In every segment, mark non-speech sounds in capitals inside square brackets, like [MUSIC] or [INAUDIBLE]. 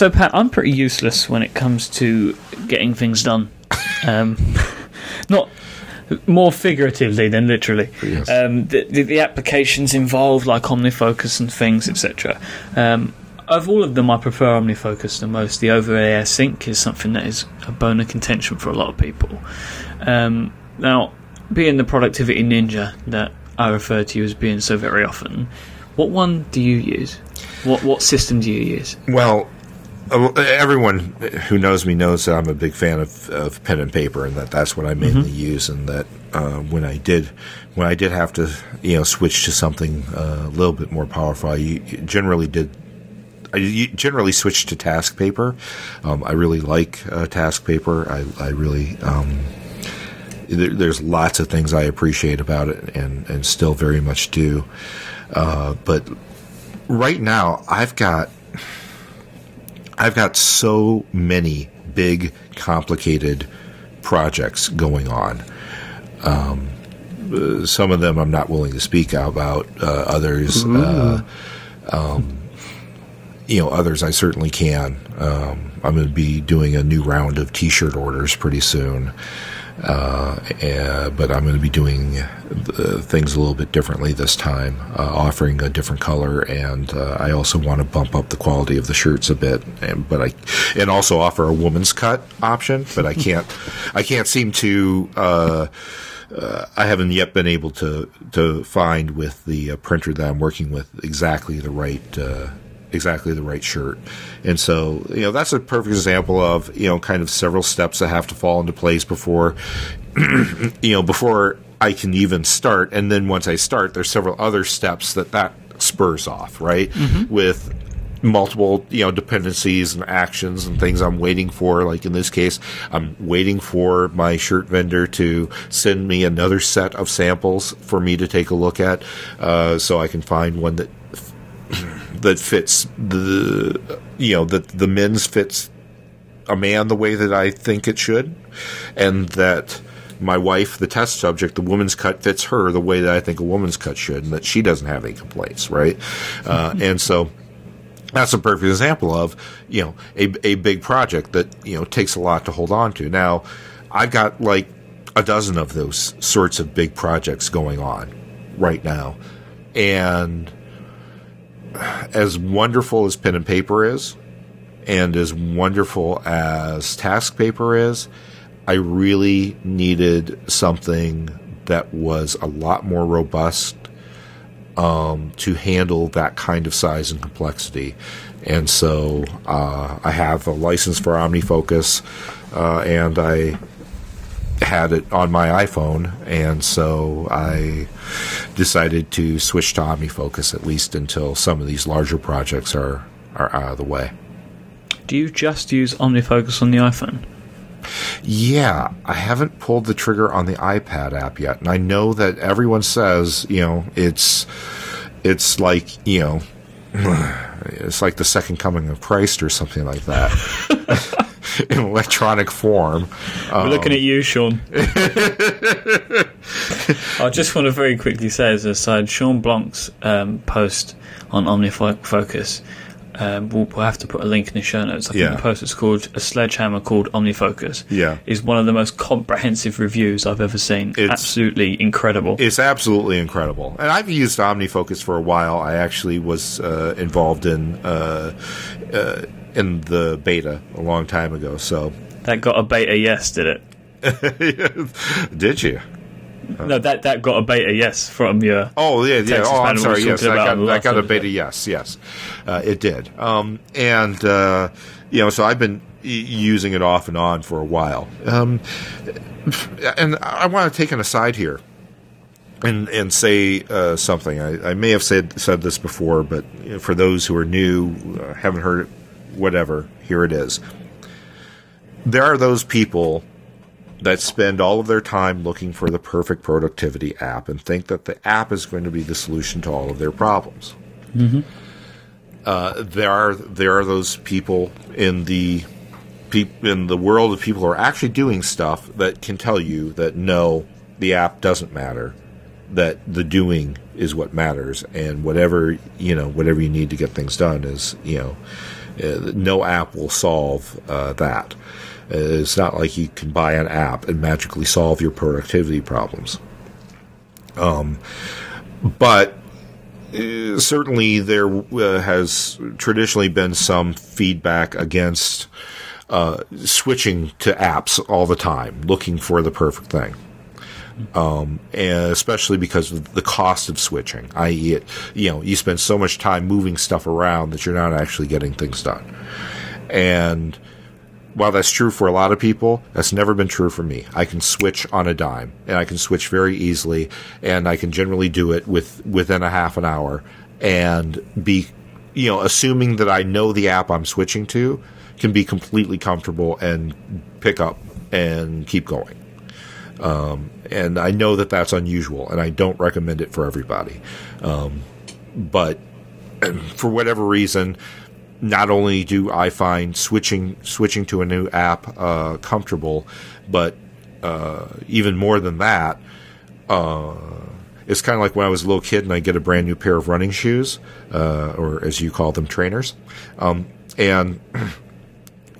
so Pat, I'm pretty useless when it comes to getting things done. Um, [LAUGHS] not more figuratively than literally. Yes. Um, the, the, the applications involved, like OmniFocus and things, etc. Um, of all of them, I prefer OmniFocus the most. The over-air sync is something that is a bone of contention for a lot of people. Um, now, being the productivity ninja that I refer to you as being so very often, what one do you use? What what system do you use? Well, everyone who knows me knows that I'm a big fan of, of pen and paper, and that that's what I mainly use. And that uh, when I did when I did have to you know switch to something uh, a little bit more powerful, I generally did. I generally switched to TaskPaper. Um, I really like uh, TaskPaper. I, I really um, there, there's lots of things I appreciate about it, and and still very much do. Uh, but right now, I've got I've got so many big, complicated projects going on. Um, uh, some of them I'm not willing to speak about. Uh, others, uh, um, you know, others I certainly can. Um, I'm going to be doing a new round of T-shirt orders pretty soon. Uh, eh, but I'm going to be doing uh, things a little bit differently this time, uh, offering a different color, and uh, I also want to bump up the quality of the shirts a bit, and but I and also offer a woman's cut option, but I can't [LAUGHS] I can't seem to. Uh, uh, I haven't yet been able to to find with the uh, printer that I'm working with exactly the right uh, exactly the right shirt. And so, you know, that's a perfect example of, you know, kind of several steps that have to fall into place before, [CLEARS THROAT] you know, before I can even start. And then once I start, there's several other steps that that spurs off, right? With multiple, you know, dependencies and actions and things I'm waiting for. Like in this case, I'm waiting for my shirt vendor to send me another set of samples for me to take a look at, uh, so I can find one that that fits the you know that the men's fits a man the way that I think it should, and that my wife, the test subject, the woman's cut fits her the way that I think a woman's cut should, and that she doesn't have any complaints, right? Uh, and so that's a perfect example of you know a, a big project that you know takes a lot to hold on to. Now, I've got like a dozen of those sorts of big projects going on right now, and as wonderful as pen and paper is, and as wonderful as TaskPaper is, I really needed something that was a lot more robust um, to handle that kind of size and complexity. And so uh, I have a license for OmniFocus, uh, and I had it on my iPhone, and so I decided to switch to OmniFocus at least until some of these larger projects are are out of the way. Do you just use OmniFocus on the iPhone? Yeah, I haven't pulled the trigger on the iPad app yet, and I know that everyone says you know it's it's like you know [SIGHS] it's like the second coming of Christ or something like that. [LAUGHS] [LAUGHS] In electronic form, We're looking at you, Shawn. I just want to very quickly say as an aside, Shawn Blanc's um, post on OmniFocus, um, we'll, we'll have to put a link in the show notes. I think Yeah. the post is called A Sledgehammer Called OmniFocus. Yeah. Is one of the most comprehensive reviews I've ever seen. It's- Absolutely incredible. It's absolutely incredible. And I've used OmniFocus for a while. I actually was uh, involved in uh, uh, in the beta a long time ago. So, that got a beta yes, did it? [LAUGHS] did you? No, that, that got a beta yes from your. Oh yeah, yeah. Texas Oh, I'm sorry. Yes, I got I got a beta. Yes, yes, uh, it did. Um, and uh, you know, so I've been y- using it off and on for a while. Um, and I want to take an aside here. And and say uh, something. I, I may have said said this before, but for those who are new, uh, haven't heard it, whatever, here it is. There are those people that spend all of their time looking for the perfect productivity app and think that the app is going to be the solution to all of their problems. Uh, there are there are those people in the peop- in the world of people who are actually doing stuff that can tell you that no, the app doesn't matter. That the doing is what matters, and whatever you know, whatever you need to get things done is you know no app will solve uh, that. Uh, it's not like you can buy an app and magically solve your productivity problems. Um, but uh, certainly there uh, has traditionally been some feedback against uh, switching to apps all the time, looking for the perfect thing. Um, and especially because of the cost of switching, i.e., you know, you spend so much time moving stuff around that you're not actually getting things done. And while that's true for a lot of people, that's never been true for me. I can switch on a dime, and I can switch very easily, and I can generally do it with within a half an hour, and be, you know, assuming that I know the app I'm switching to, can be completely comfortable and pick up and keep going. Um, and I know that that's unusual, and I don't recommend it for everybody. Um, but [CLEARS THROAT] for whatever reason, not only do I find switching switching to a new app uh, comfortable, but uh, even more than that, uh, it's kind of like when I was a little kid and I get a brand new pair of running shoes, uh, or as you call them, trainers, um, and. [CLEARS THROAT]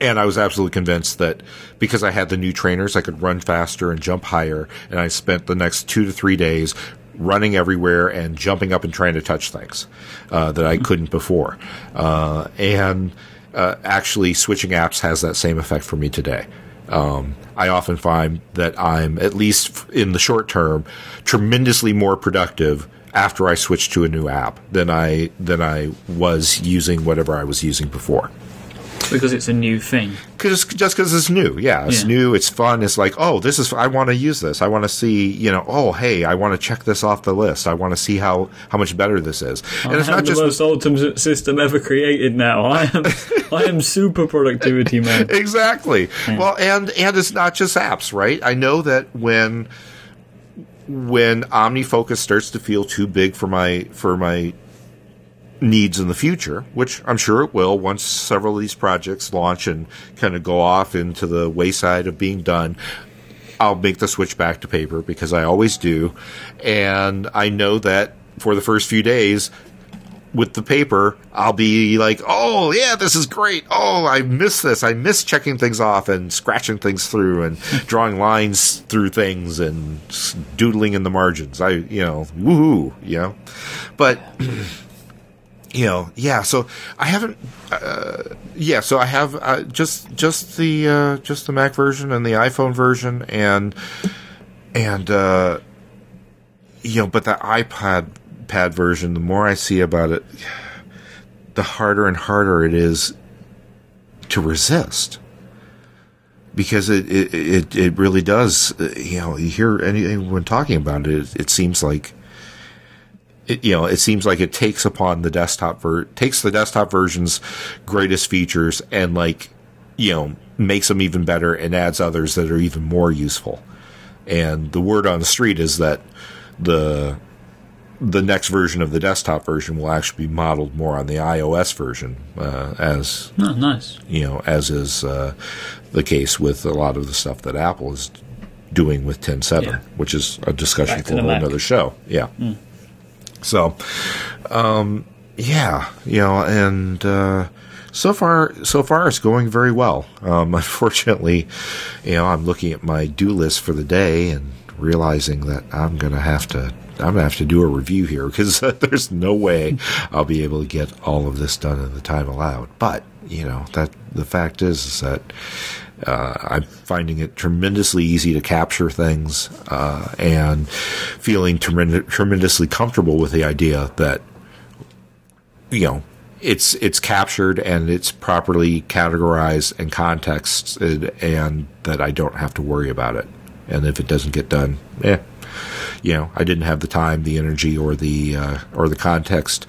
And I was absolutely convinced that because I had the new trainers, I could run faster and jump higher. And I spent the next two to three days running everywhere and jumping up and trying to touch things uh, that I couldn't before. Uh, and uh, actually, switching apps has that same effect for me today. Um, I often find that I'm, at least in the short term, tremendously more productive after I switch to a new app than I than I was using whatever I was using before because it's a new thing. Cause, just because it's new, yeah, it's yeah. new, it's fun. It's like, oh, this is. I want to use this. I want to see, you know, oh, hey, I want to check this off the list. I want to see how how much better this is. And I it's not the just most ultimate system ever created. Now I am I am super productivity man. [LAUGHS] exactly. Yeah. Well, and and it's not just apps, right? I know that when when OmniFocus starts to feel too big for my for my needs in the future, which I'm sure it will once several of these projects launch and kind of go off into the wayside of being done. I'll make the switch back to paper because I always do. And I know that for the first few days with the paper, I'll be like, oh, yeah, this is great. Oh, I miss this. I miss checking things off and scratching things through and [LAUGHS] drawing lines through things and doodling in the margins. I, you know, woohoo, you know. But. [CLEARS THROAT] you know, yeah. So I haven't, uh, yeah. So I have uh, just just the uh, just the Mac version and the iPhone version, and and uh, you know, but the iPad pad version. The more I see about it, the harder and harder it is to resist because it it it, it really does. You know, you hear anyone talking about it, it, it seems like it, you know, it seems like it takes upon the desktop ver- takes the desktop version's greatest features and like, you know, makes them even better and adds others that are even more useful. And the word on the street is that the the next version of the desktop version will actually be modeled more on the iOS version, uh, as oh, nice. You know, as is uh, the case with a lot of the stuff that Apple is doing with 10.7, yeah. which is a discussion Back for another show. Yeah. Mm. So, um, yeah, you know, and uh, so far, so far, it's going very well. Um, [LAUGHS] unfortunately, you know, I'm looking at my do list for the day and realizing that I'm gonna have to. I'm gonna have to do a review here [LAUGHS] because uh, [LAUGHS] there's no way I'll be able to get all of this done in the time allowed. But you know that the fact is, is that uh, I'm finding it tremendously easy to capture things uh, and feeling tremend- tremendously comfortable with the idea that you know it's it's captured and it's properly categorized and contexted, and that I don't have to worry about it. And if it doesn't get done, eh, you know, I didn't have the time, the energy, or the uh, or the context,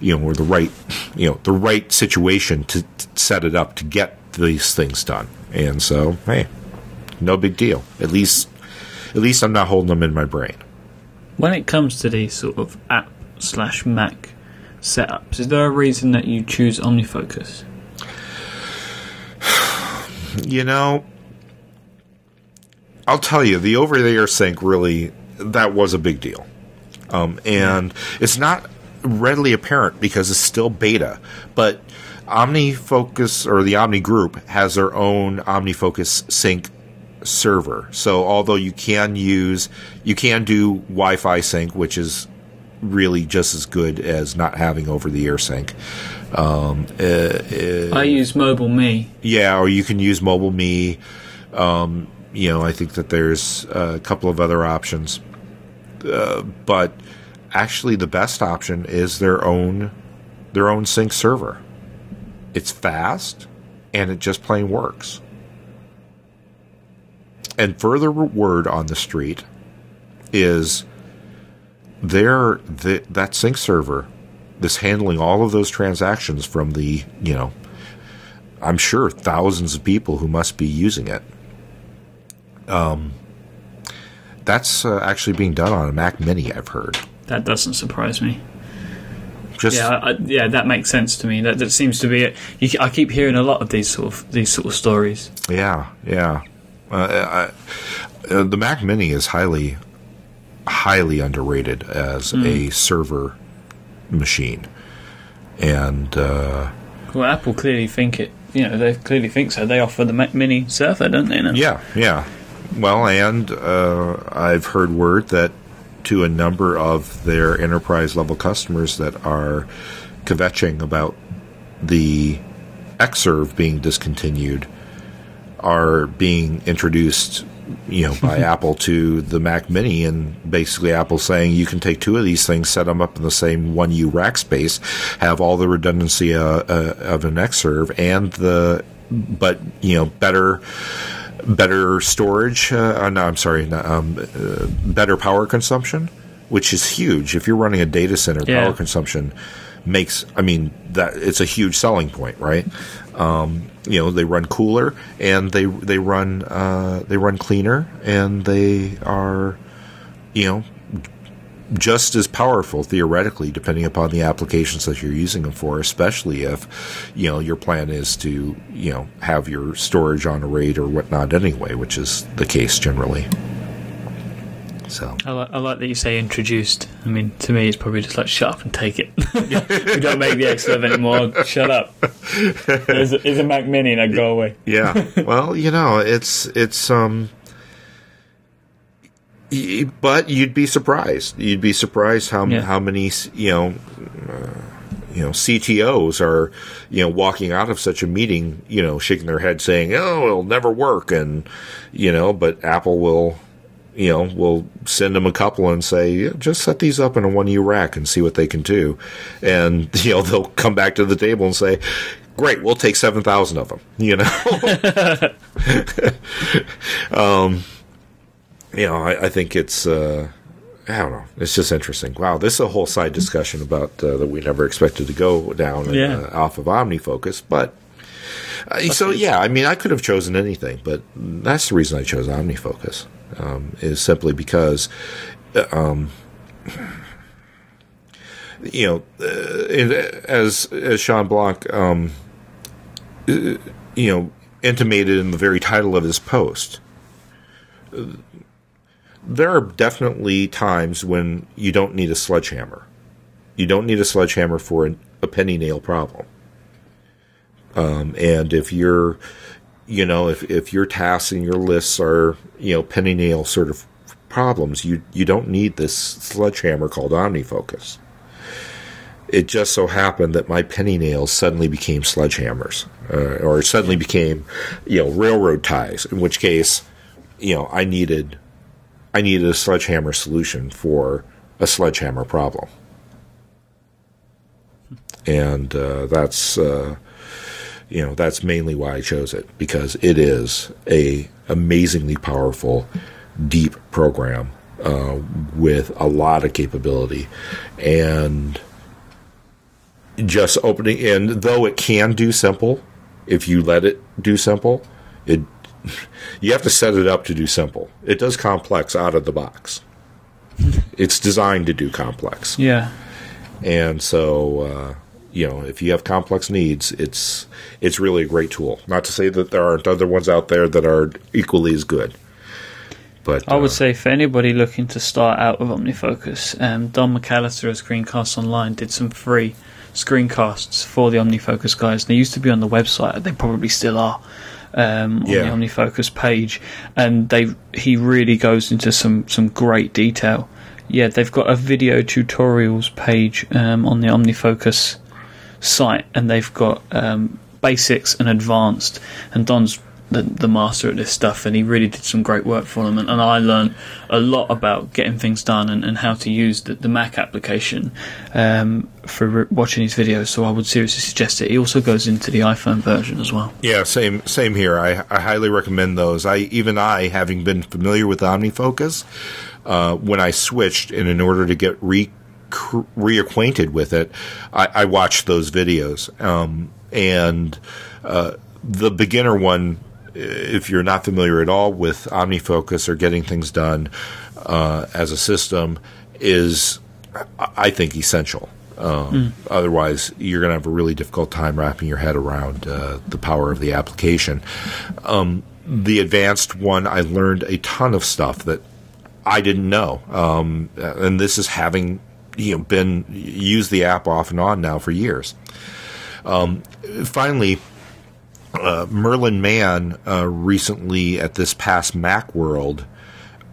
you know, or the right, you know, the right situation to, to set it up to get these things done. And so, hey, no big deal. At least, at least I'm not holding them in my brain. When it comes to these sort of app slash Mac setups, is there a reason that you choose OmniFocus? [SIGHS] You know, I'll tell you, the over-the-air sync really that was a big deal, um, and it's not readily apparent because it's still beta, but OmniFocus or the Omni Group has their own OmniFocus sync server. So although you can use, you can do Wi-Fi sync, which is really just as good as not having over-the-air sync. Um, uh, uh, I use Mobile Me. yeah, or you can use MobileMe. Um, you know, I think that there's a couple of other options, uh, but actually, the best option is their own their own sync server. It's fast, and it just plain works. And further word on the street is their the, that sync server that's handling all of those transactions from the you know I'm sure thousands of people who must be using it. Um, that's uh, actually being done on a Mac Mini. I've heard. That doesn't surprise me. Just Yeah, I, yeah, that makes sense to me. That that seems to be it. You, I keep hearing a lot of these sort of these sort of stories. yeah, yeah. Uh, I, uh, the Mac Mini is highly, highly underrated as a server machine, and uh, Well, Apple clearly think it. You know, they clearly think so. They offer the Mac Mini server, don't they? now? Yeah, yeah. Well, and uh, I've heard word that to a number of their enterprise level customers that are kvetching about the Xserve being discontinued are being introduced, you know, by [LAUGHS] Apple to the Mac Mini, and basically Apple saying you can take two of these things, set them up in the same one U rack space, have all the redundancy uh, uh, of an Xserve, and the but you know better better storage. Uh, uh, no, I'm sorry, no, um, uh, better power consumption, which is huge. If you're running a data center, Yeah. power consumption makes. I mean, that it's a huge selling point, right? Um, you know, they run cooler and they they run uh, they run cleaner and they are, you know. Just as powerful theoretically, depending upon the applications that you're using them for, especially if, you know, your plan is to, you know, have your storage on a RAID or whatnot anyway, which is the case generally. So, I like, I like that you say introduced. I mean, to me, it's probably just like shut up and take it. [LAUGHS] we don't make the Xserve anymore. Shut up. There's a, there's a Mac Mini, now go away. yeah. well, you know, it's it's um but you'd be surprised. You'd be surprised how Yeah. how many you know uh, you know CTOs are you know walking out of such a meeting, you know, shaking their head saying, "Oh, it'll never work," and you know, but Apple will. You know, we'll send them a couple and say, yeah, just set these up in a one U rack and see what they can do. And, [LAUGHS] you know, they'll come back to the table and say, great, we'll take 7,000 of them, you know? [LAUGHS] [LAUGHS] you know, I, I think it's, uh, I don't know, it's just interesting. Wow, this is a whole side discussion about uh, that we never expected to go down Yeah. uh, off of OmniFocus, but. Uh, so yeah, I mean, I could have chosen anything, but that's the reason I chose OmniFocus. Um, is simply because, uh, um, you know, uh, it, as as Shawn Blanc, um, uh, you know, intimated in the very title of his post, there are definitely times when you don't need a sledgehammer. You don't need a sledgehammer for an, a penny nail problem. Um, and if you're, you know, if, if your tasks and your lists are, you know, penny nail sort of problems, you, you don't need this sledgehammer called OmniFocus. It just so happened that my penny nails suddenly became sledgehammers, uh, or suddenly became, you know, railroad ties. In which case, you know, I needed, I needed a sledgehammer solution for a sledgehammer problem, and uh, that's, uh, you know, that's mainly why I chose it because it is a amazingly powerful, deep program uh, with a lot of capability, and just opening and though it can do simple if you let it do simple it [LAUGHS] you have to set it up to do simple it does complex out of the box it's designed to do complex Yeah. and so uh, you know if you have complex needs it's it's really a great tool not to say that there aren't other ones out there that are equally as good but I would uh, say for anybody looking to start out with OmniFocus, um, Don McAllister of ScreenCastsOnline did some free screencasts for the OmniFocus guys. They used to be on the website. They probably still are. Um, on Yeah. the OmniFocus page, and they he really goes into some some great detail. Yeah, they've got a video tutorials page um, on the OmniFocus site, and they've got um, basics and advanced. And Don's the, the master at this stuff, and he really did some great work for them. And, and I learned a lot about getting things done and, and how to use the, the Mac application um, for re- watching his videos. So I would seriously suggest it. He also goes into the iPhone version as well. Yeah, same same here. I, I highly recommend those. I even I, having been familiar with OmniFocus, uh, when I switched and in order to get re reacquainted with it, I, I watched those videos. Um, and uh, the beginner one, if you're not familiar at all with OmniFocus or getting things done uh, as a system, is I think essential. Um, Otherwise, you're going to have a really difficult time wrapping your head around uh, the power of the application. Um, the advanced one, I learned a ton of stuff that I didn't know, um, and this is having you know been used the app off and on now for years. Um, finally, uh, Merlin Mann uh, recently at this past MacWorld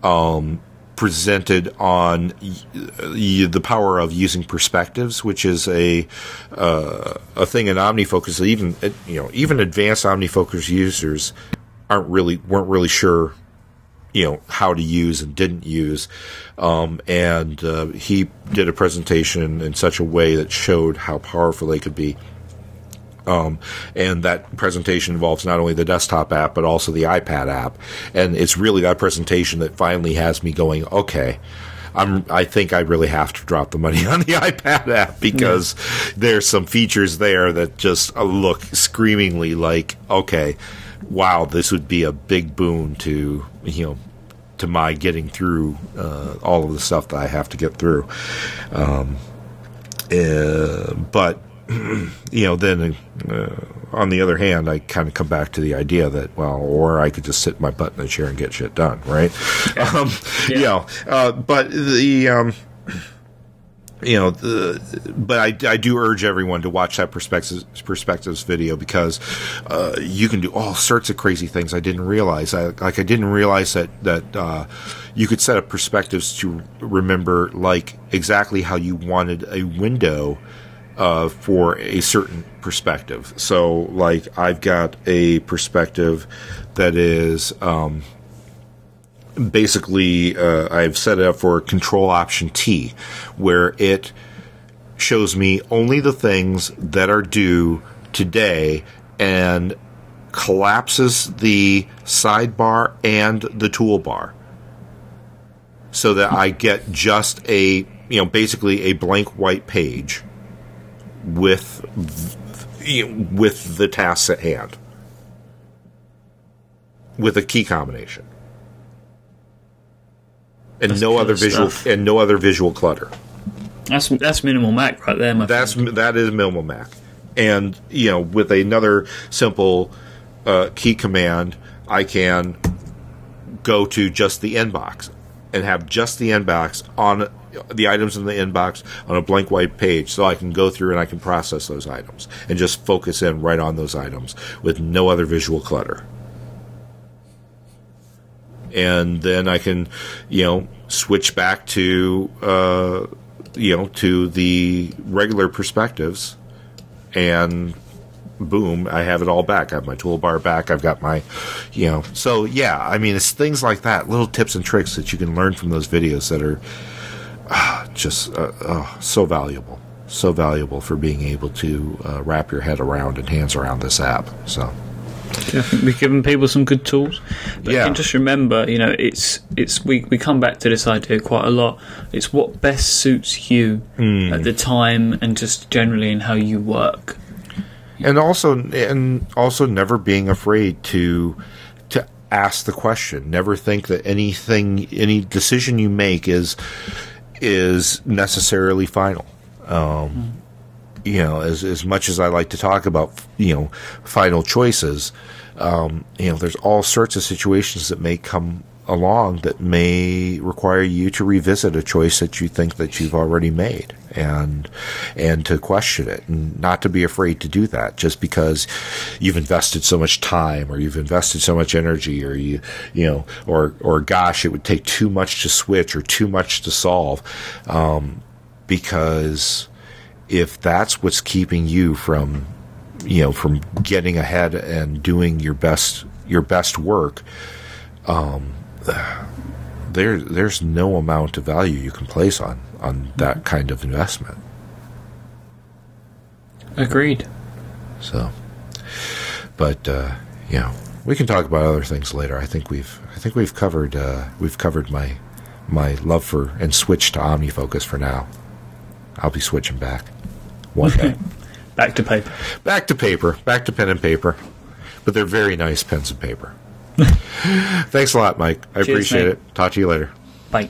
um, presented on y- the power of using perspectives, which is a uh, a thing in OmniFocus. Even uh, you know even advanced OmniFocus users aren't really weren't really sure you know how to use and didn't use um, and uh, he did a presentation in such a way that showed how powerful they could be um, and that presentation involves not only the desktop app but also the iPad app. And it's really that presentation that finally has me going, okay. I'm, I think I really have to drop the money [LAUGHS] on the iPad app because there's some features there that just uh, look screamingly like, okay, wow, this would be a big boon to you know to my getting through uh, all of the stuff that I have to get through. Um, uh, but [CLEARS THROAT] you know, then uh, on the other hand, I kind of come back to the idea that well, or I could just sit my butt in the chair and get shit done, right? [LAUGHS] Um, Yeah. You know, uh, but the um, you know, the, but I, I do urge everyone to watch that perspectives perspectives video because uh, you can do all sorts of crazy things I didn't realize. I, like I didn't realize that that uh, you could set up perspectives to remember like exactly how you wanted a window uh, for a certain perspective. So, like, I've got a perspective that is um, basically uh, I've set it up for Control Option T, where it shows me only the things that are due today and collapses the sidebar and the toolbar so that I get just a you know basically a blank white page with with the tasks at hand with a key combination and That's no other visual stuff. and no other visual clutter That's that's minimal Mac right there, my that's friend. that is minimal Mac, and you know with another simple uh, key command, I can go to just the inbox and have just the inbox on the items in the inbox on a blank white page, so I can go through and I can process those items and just focus in right on those items with no other visual clutter. And then I can, you know, switch back to, uh, you know, to the regular perspectives, and boom, I have it all back. I have my toolbar back. I've got my, you know, so yeah. I mean, it's things like that, little tips and tricks that you can learn from those videos that are ah, [SIGHS] just uh, oh, so valuable, so valuable for being able to uh, wrap your head around and hands around this app. So I think we've given people some good tools. But Yeah. just remember, you know, it's it's we, we come back to this idea quite a lot. It's what best suits you Hmm. at the time and just generally in how you work. and also and also never being afraid to to ask the question never think that anything any decision you make is is necessarily final. Um you know as as much as I like to talk about you know final choices um you know there's all sorts of situations that may come along that may require you to revisit a choice that you think that you've already made and and to question it and not to be afraid to do that just because you've invested so much time or you've invested so much energy or you you know or or gosh it would take too much to switch or too much to solve um, because if that's what's keeping you from you know from getting ahead and doing your best your best work um, [SIGHS] there there's no amount of value you can place on on that kind of investment. Agreed. So, but uh, you know, we can talk about other things later. I think we've I think we've covered uh, we've covered my my love for and switch to OmniFocus for now. I'll be switching back one day. [LAUGHS] back to paper. Back to paper. Back to pen and paper. But they're very nice pens and paper. [LAUGHS] Thanks a lot, Mike. I Cheers, appreciate mate. it. Talk to you later. Bye.